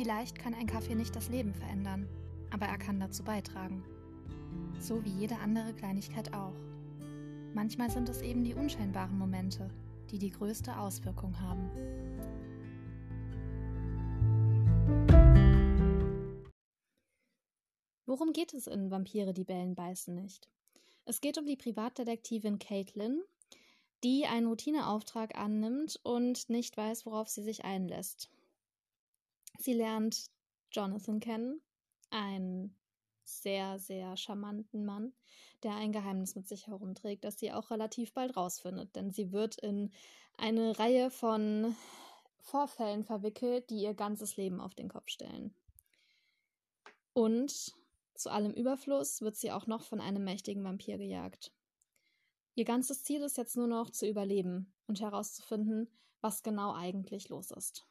Vielleicht kann ein Kaffee nicht das Leben verändern, aber er kann dazu beitragen. So wie jede andere Kleinigkeit auch. Manchmal sind es eben die unscheinbaren Momente, die die größte Auswirkung haben. Worum geht es in Vampire, die Bellen beißen nicht? Es geht um die Privatdetektivin Caitlin, die einen Routineauftrag annimmt und nicht weiß, worauf sie sich einlässt. Sie lernt Jonathan kennen, einen sehr, sehr charmanten Mann, der ein Geheimnis mit sich herumträgt, das sie auch relativ bald rausfindet, denn sie wird in eine Reihe von Vorfällen verwickelt, die ihr ganzes Leben auf den Kopf stellen. Und zu allem Überfluss wird sie auch noch von einem mächtigen Vampir gejagt. Ihr ganzes Ziel ist jetzt nur noch zu überleben und herauszufinden, was genau eigentlich los ist.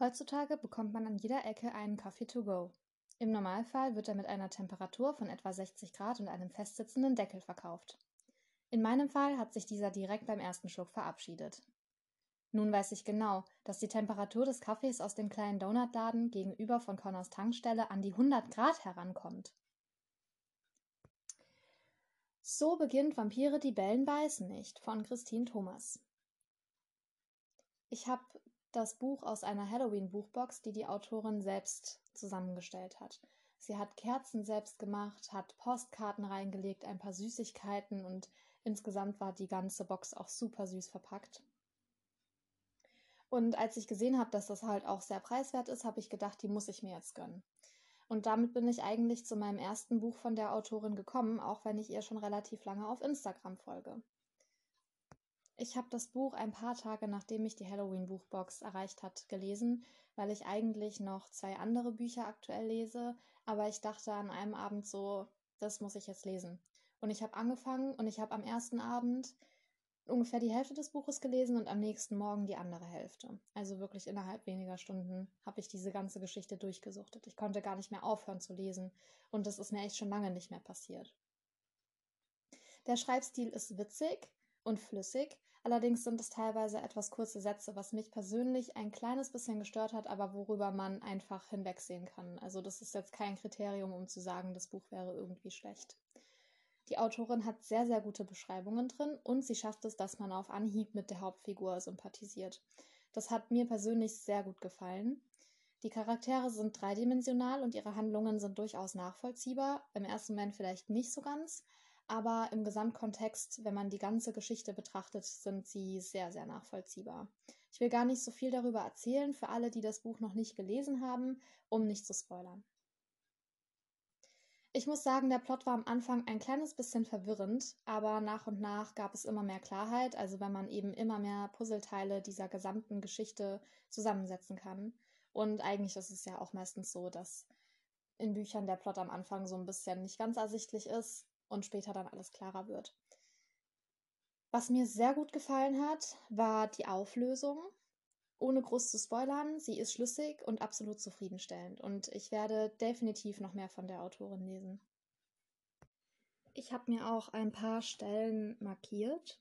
Heutzutage bekommt man an jeder Ecke einen Kaffee to go. Im Normalfall wird er mit einer Temperatur von etwa 60 Grad und einem festsitzenden Deckel verkauft. In meinem Fall hat sich dieser direkt beim ersten Schluck verabschiedet. Nun weiß ich genau, dass die Temperatur des Kaffees aus dem kleinen Donutladen gegenüber von Connors Tankstelle an die 100 Grad herankommt. So beginnt Vampire, die Bellen beißen nicht von Christine Thomas. Ich habe das Buch aus einer Halloween-Buchbox, die die Autorin selbst zusammengestellt hat. Sie hat Kerzen selbst gemacht, hat Postkarten reingelegt, ein paar Süßigkeiten und insgesamt war die ganze Box auch super süß verpackt. Und als ich gesehen habe, dass das halt auch sehr preiswert ist, habe ich gedacht, die muss ich mir jetzt gönnen. Und damit bin ich eigentlich zu meinem ersten Buch von der Autorin gekommen, auch wenn ich ihr schon relativ lange auf Instagram folge. Ich habe das Buch ein paar Tage nachdem mich die Halloween-Buchbox erreicht hat, gelesen, weil ich eigentlich noch zwei andere Bücher aktuell lese, aber ich dachte an einem Abend so, das muss ich jetzt lesen. Und ich habe angefangen und ich habe am ersten Abend ungefähr die Hälfte des Buches gelesen und am nächsten Morgen die andere Hälfte. Also wirklich innerhalb weniger Stunden habe ich diese ganze Geschichte durchgesuchtet. Ich konnte gar nicht mehr aufhören zu lesen und das ist mir echt schon lange nicht mehr passiert. Der Schreibstil ist witzig und flüssig, Allerdings sind es teilweise etwas kurze Sätze, was mich persönlich ein kleines bisschen gestört hat, aber worüber man einfach hinwegsehen kann. Also das ist jetzt kein Kriterium, um zu sagen, das Buch wäre irgendwie schlecht. Die Autorin hat sehr, sehr gute Beschreibungen drin und sie schafft es, dass man auf Anhieb mit der Hauptfigur sympathisiert. Das hat mir persönlich sehr gut gefallen. Die Charaktere sind dreidimensional und ihre Handlungen sind durchaus nachvollziehbar. Im ersten Moment vielleicht nicht so ganz, aber im Gesamtkontext, wenn man die ganze Geschichte betrachtet, sind sie sehr, sehr nachvollziehbar. Ich will gar nicht so viel darüber erzählen für alle, die das Buch noch nicht gelesen haben, um nicht zu spoilern. Ich muss sagen, der Plot war am Anfang ein kleines bisschen verwirrend, aber nach und nach gab es immer mehr Klarheit, also wenn man eben immer mehr Puzzleteile dieser gesamten Geschichte zusammensetzen kann. Und eigentlich ist es ja auch meistens so, dass in Büchern der Plot am Anfang so ein bisschen nicht ganz ersichtlich ist, und später dann alles klarer wird. Was mir sehr gut gefallen hat, war die Auflösung. Ohne groß zu spoilern, sie ist schlüssig und absolut zufriedenstellend und ich werde definitiv noch mehr von der Autorin lesen. Ich habe mir auch ein paar Stellen markiert,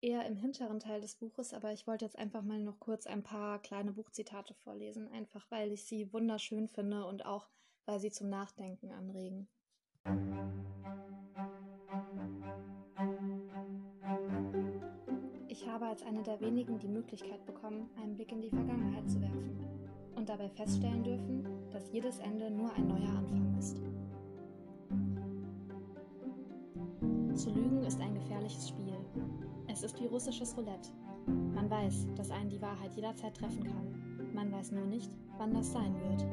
eher im hinteren Teil des Buches, aber ich wollte jetzt einfach mal noch kurz ein paar kleine Buchzitate vorlesen, einfach weil ich sie wunderschön finde und auch weil sie zum Nachdenken anregen. Ich habe als eine der wenigen die Möglichkeit bekommen, einen Blick in die Vergangenheit zu werfen und dabei feststellen dürfen, dass jedes Ende nur ein neuer Anfang ist. Zu lügen ist ein gefährliches Spiel. Es ist wie russisches Roulette. Man weiß, dass einen die Wahrheit jederzeit treffen kann. Man weiß nur nicht, wann das sein wird.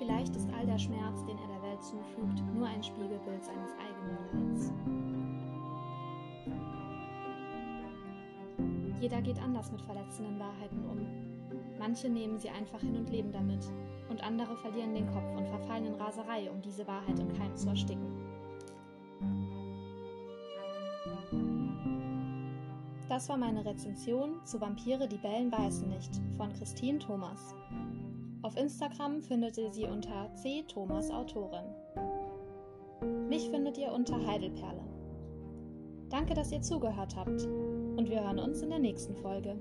Vielleicht ist all der Schmerz, den er der Welt zufügt, nur ein Spiegelbild seines eigenen Leids. Jeder geht anders mit verletzenden Wahrheiten um. Manche nehmen sie einfach hin und leben damit, und andere verlieren den Kopf und verfallen in Raserei, um diese Wahrheit im Keim zu ersticken. Das war meine Rezension zu Vampire, die bellen beißen nicht von Christine Thomas. Auf Instagram findet ihr sie unter C. Thomas Autorin. Mich findet ihr unter Heidelperle. Danke, dass ihr zugehört habt und wir hören uns in der nächsten Folge.